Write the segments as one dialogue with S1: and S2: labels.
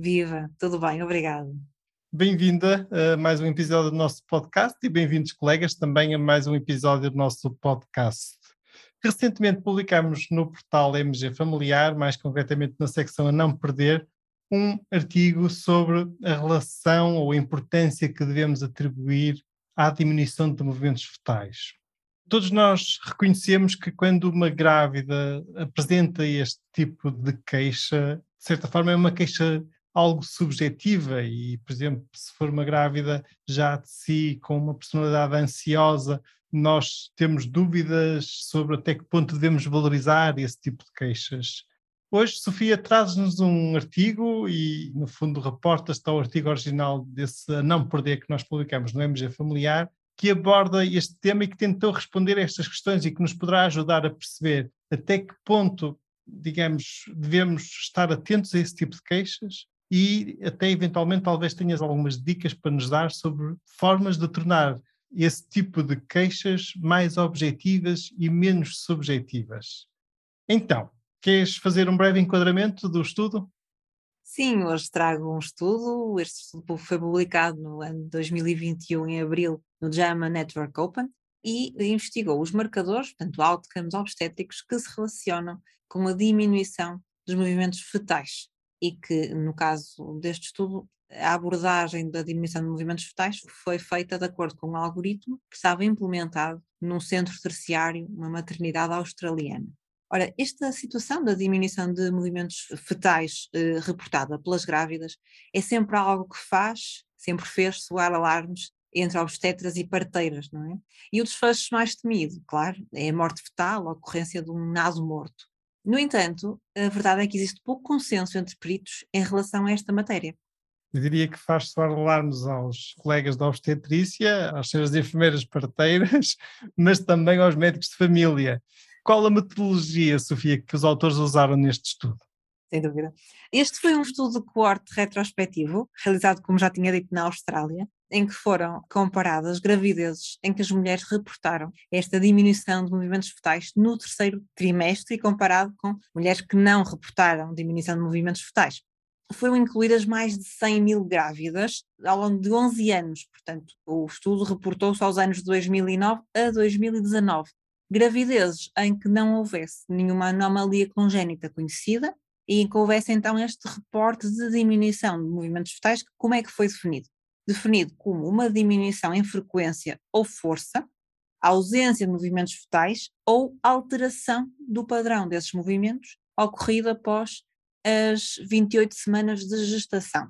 S1: Viva, tudo bem, obrigado.
S2: Bem-vinda a mais um episódio do nosso podcast e bem-vindos, colegas, também a mais um episódio do nosso podcast. Recentemente publicamos no portal MG Familiar, mais concretamente na secção A Não Perder, um artigo sobre a relação ou a importância que devemos atribuir à diminuição de movimentos fetais. Todos nós reconhecemos que quando uma grávida apresenta este tipo de queixa, de certa forma é uma queixa algo subjetiva e, por exemplo, se for uma grávida já de si, com uma personalidade ansiosa, nós temos dúvidas sobre até que ponto devemos valorizar esse tipo de queixas. Hoje, Sofia, traz-nos um artigo e, no fundo, reporta está o artigo original desse A Não Perder que nós publicamos no MG Familiar, que aborda este tema e que tentou responder a estas questões e que nos poderá ajudar a perceber até que ponto, digamos, devemos estar atentos a esse tipo de queixas e até eventualmente talvez tenhas algumas dicas para nos dar sobre formas de tornar esse tipo de queixas mais objetivas e menos subjetivas. Então, queres fazer um breve enquadramento do estudo?
S1: Sim, hoje trago um estudo. Este estudo foi publicado no ano de 2021, em abril, no JAMA Network Open, e investigou os marcadores, portanto, outcomes obstétricos, que se relacionam com a diminuição dos movimentos fetais e que, no caso deste estudo, a abordagem da diminuição de movimentos fetais foi feita de acordo com um algoritmo que estava implementado num centro terciário, uma maternidade australiana. Ora, esta situação da diminuição de movimentos fetais eh, reportada pelas grávidas é sempre algo que faz, sempre fez soar alarmes entre obstetras e parteiras, não é? E o desfecho mais temido, claro, é a morte fetal, a ocorrência de um naso morto. No entanto, a verdade é que existe pouco consenso entre peritos em relação a esta matéria.
S2: Eu diria que faz soar alarmes aos colegas da obstetrícia, às senhoras enfermeiras parteiras, mas também aos médicos de família. Qual a metodologia, Sofia, que os autores usaram neste estudo?
S1: Sem dúvida. Este foi um estudo de coorte retrospectivo, realizado, como já tinha dito, na Austrália, em que foram comparadas gravidezes em que as mulheres reportaram esta diminuição de movimentos fetais no terceiro trimestre e comparado com mulheres que não reportaram diminuição de movimentos fetais. Foram incluídas mais de 100 mil grávidas ao longo de 11 anos, portanto, o estudo reportou-se aos anos de 2009 a 2019. Gravidezes em que não houvesse nenhuma anomalia congénita conhecida e em que houvesse então este reporte de diminuição de movimentos fetais, como é que foi definido? Definido como uma diminuição em frequência ou força, ausência de movimentos fetais ou alteração do padrão desses movimentos ocorrido após as 28 semanas de gestação.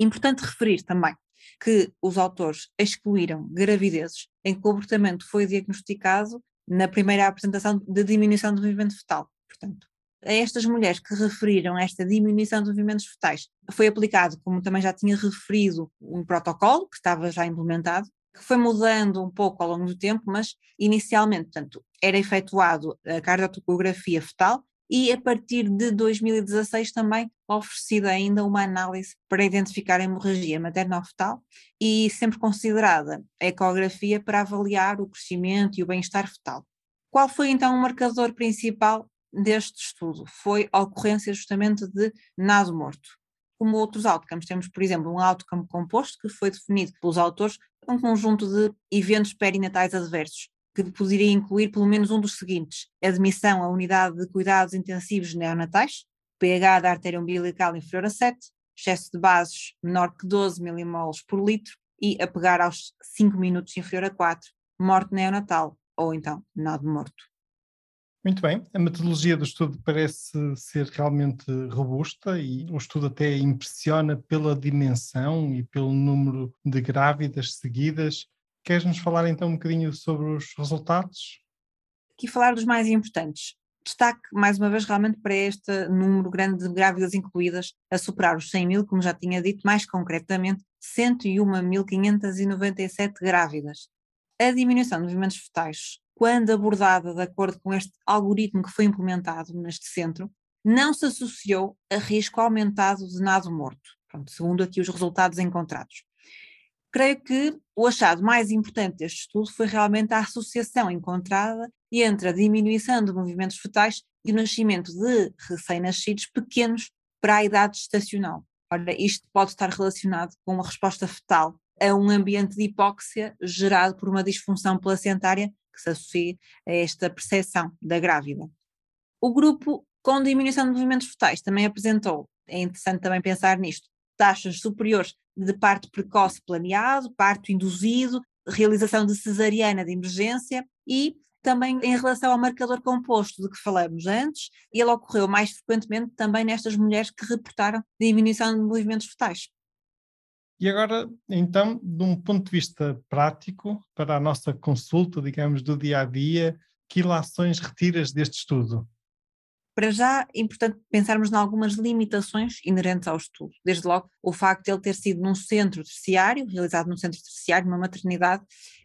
S1: Importante referir também que os autores excluíram gravidezes em que o abortamento foi diagnosticado na primeira apresentação de diminuição do movimento fetal. Portanto, a estas mulheres que referiram esta diminuição de movimentos fetais, foi aplicado, como também já tinha referido, um protocolo que estava já implementado, que foi mudando um pouco ao longo do tempo, mas inicialmente, portanto, era efetuado a cardiotocografia fetal e a partir de 2016 também oferecida ainda uma análise para identificar a hemorragia materno-fetal e sempre considerada a ecografia para avaliar o crescimento e o bem-estar fetal. Qual foi então o marcador principal deste estudo foi a ocorrência justamente de nado morto. Como outros outcomes, temos, por exemplo, um outcome composto que foi definido pelos autores um conjunto de eventos perinatais adversos, que poderia incluir pelo menos um dos seguintes: admissão à unidade de cuidados intensivos neonatais, pH da artéria umbilical inferior a 7, excesso de bases menor que 12 milimoles por litro e a pegar aos 5 minutos inferior a 4, morte neonatal ou então nado morto.
S2: Muito bem, a metodologia do estudo parece ser realmente robusta e o estudo até impressiona pela dimensão e pelo número de grávidas seguidas. Queres nos falar então um bocadinho sobre os resultados?
S1: Aqui falar dos mais importantes. Destaque, mais uma vez, realmente para este número grande de grávidas incluídas, a superar os 100 mil, como já tinha dito, mais concretamente, 101.597 grávidas. A diminuição de movimentos fetais, quando abordada de acordo com este algoritmo que foi implementado neste centro, não se associou a risco aumentado de nado morto, pronto, segundo aqui os resultados encontrados. Creio que o achado mais importante deste estudo foi realmente a associação encontrada entre a diminuição de movimentos fetais e o nascimento de recém-nascidos pequenos para a idade estacional. Ora, isto pode estar relacionado com uma resposta fetal a um ambiente de hipóxia gerado por uma disfunção placentária que se associa a esta percepção da grávida. O grupo com diminuição de movimentos fetais também apresentou, é interessante também pensar nisto, taxas superiores de parto precoce planeado, parto induzido, realização de cesariana de emergência e também em relação ao marcador composto de que falamos antes, ele ocorreu mais frequentemente também nestas mulheres que reportaram diminuição de movimentos fetais.
S2: E agora, então, de um ponto de vista prático, para a nossa consulta, digamos, do dia a dia, que ilações retiras deste estudo?
S1: Para já, é importante pensarmos em algumas limitações inerentes ao estudo. Desde logo, o facto de ele ter sido num centro terciário, realizado num centro terciário, numa maternidade,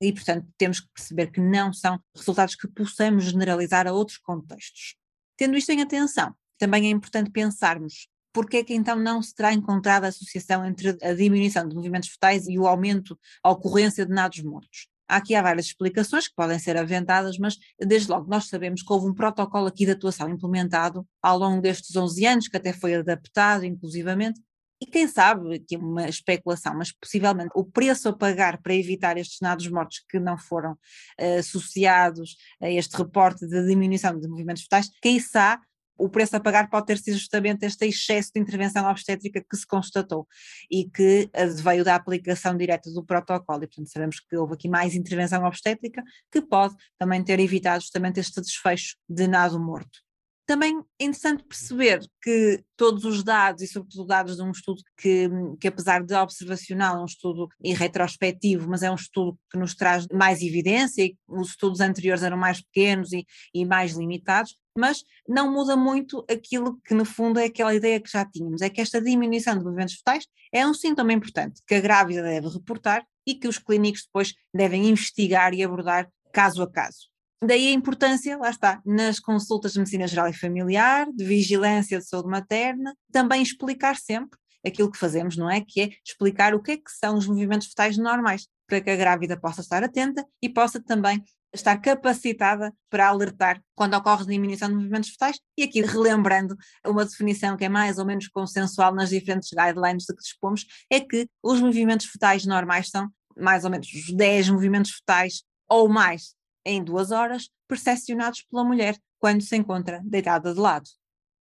S1: e, portanto, temos que perceber que não são resultados que possamos generalizar a outros contextos. Tendo isto em atenção, também é importante pensarmos porque é que então não se terá encontrado a associação entre a diminuição de movimentos fetais e o aumento, a ocorrência de nados mortos. Aqui há várias explicações que podem ser aventadas, mas desde logo nós sabemos que houve um protocolo aqui de atuação implementado ao longo destes 11 anos, que até foi adaptado inclusivamente, e quem sabe, aqui uma especulação, mas possivelmente o preço a pagar para evitar estes nados mortos que não foram uh, associados a este reporte de diminuição de movimentos fetais, quem sabe o preço a pagar pode ter sido justamente este excesso de intervenção obstétrica que se constatou e que veio da aplicação direta do protocolo. E, portanto, sabemos que houve aqui mais intervenção obstétrica que pode também ter evitado justamente este desfecho de nado morto. Também é interessante perceber que todos os dados, e sobretudo dados de um estudo que, que apesar de observacional, é um estudo retrospectivo, mas é um estudo que nos traz mais evidência, e os estudos anteriores eram mais pequenos e, e mais limitados, mas não muda muito aquilo que no fundo é aquela ideia que já tínhamos, é que esta diminuição de movimentos fetais é um sintoma importante que a grávida deve reportar e que os clínicos depois devem investigar e abordar caso a caso. Daí a importância, lá está, nas consultas de medicina geral e familiar, de vigilância de saúde materna, também explicar sempre aquilo que fazemos, não é? Que é explicar o que é que são os movimentos fetais normais, para que a grávida possa estar atenta e possa também estar capacitada para alertar quando ocorre diminuição de movimentos fetais. E aqui, relembrando uma definição que é mais ou menos consensual nas diferentes guidelines de que dispomos, é que os movimentos fetais normais são mais ou menos os 10 movimentos fetais ou mais em duas horas, percepcionados pela mulher quando se encontra deitada de lado.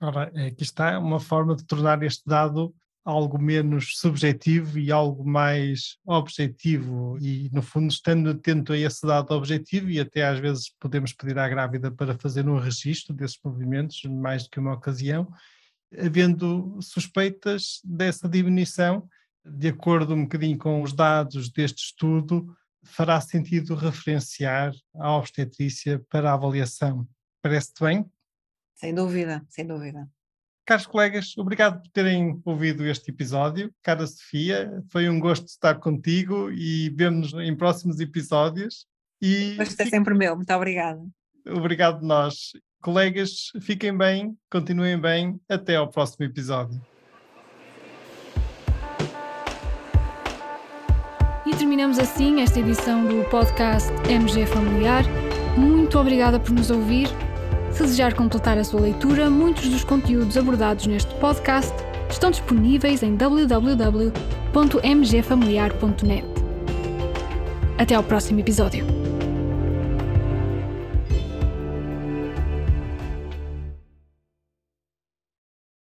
S2: Ora, aqui está uma forma de tornar este dado algo menos subjetivo e algo mais objetivo e no fundo estando atento a esse dado objetivo e até às vezes podemos pedir à grávida para fazer um registro desses movimentos mais do que uma ocasião, havendo suspeitas dessa diminuição, de acordo um bocadinho com os dados deste estudo, fará sentido referenciar a obstetrícia para a avaliação. Parece-te bem?
S1: Sem dúvida, sem dúvida.
S2: Caros colegas, obrigado por terem ouvido este episódio. Cara Sofia, foi um gosto estar contigo e vemos em próximos episódios.
S1: E gosto é sempre meu, muito obrigada.
S2: Obrigado nós. Colegas, fiquem bem, continuem bem. Até ao próximo episódio.
S3: terminamos assim esta edição do podcast MG Familiar. Muito obrigada por nos ouvir. Se desejar completar a sua leitura, muitos dos conteúdos abordados neste podcast estão disponíveis em www.mgfamiliar.net. Até ao próximo episódio.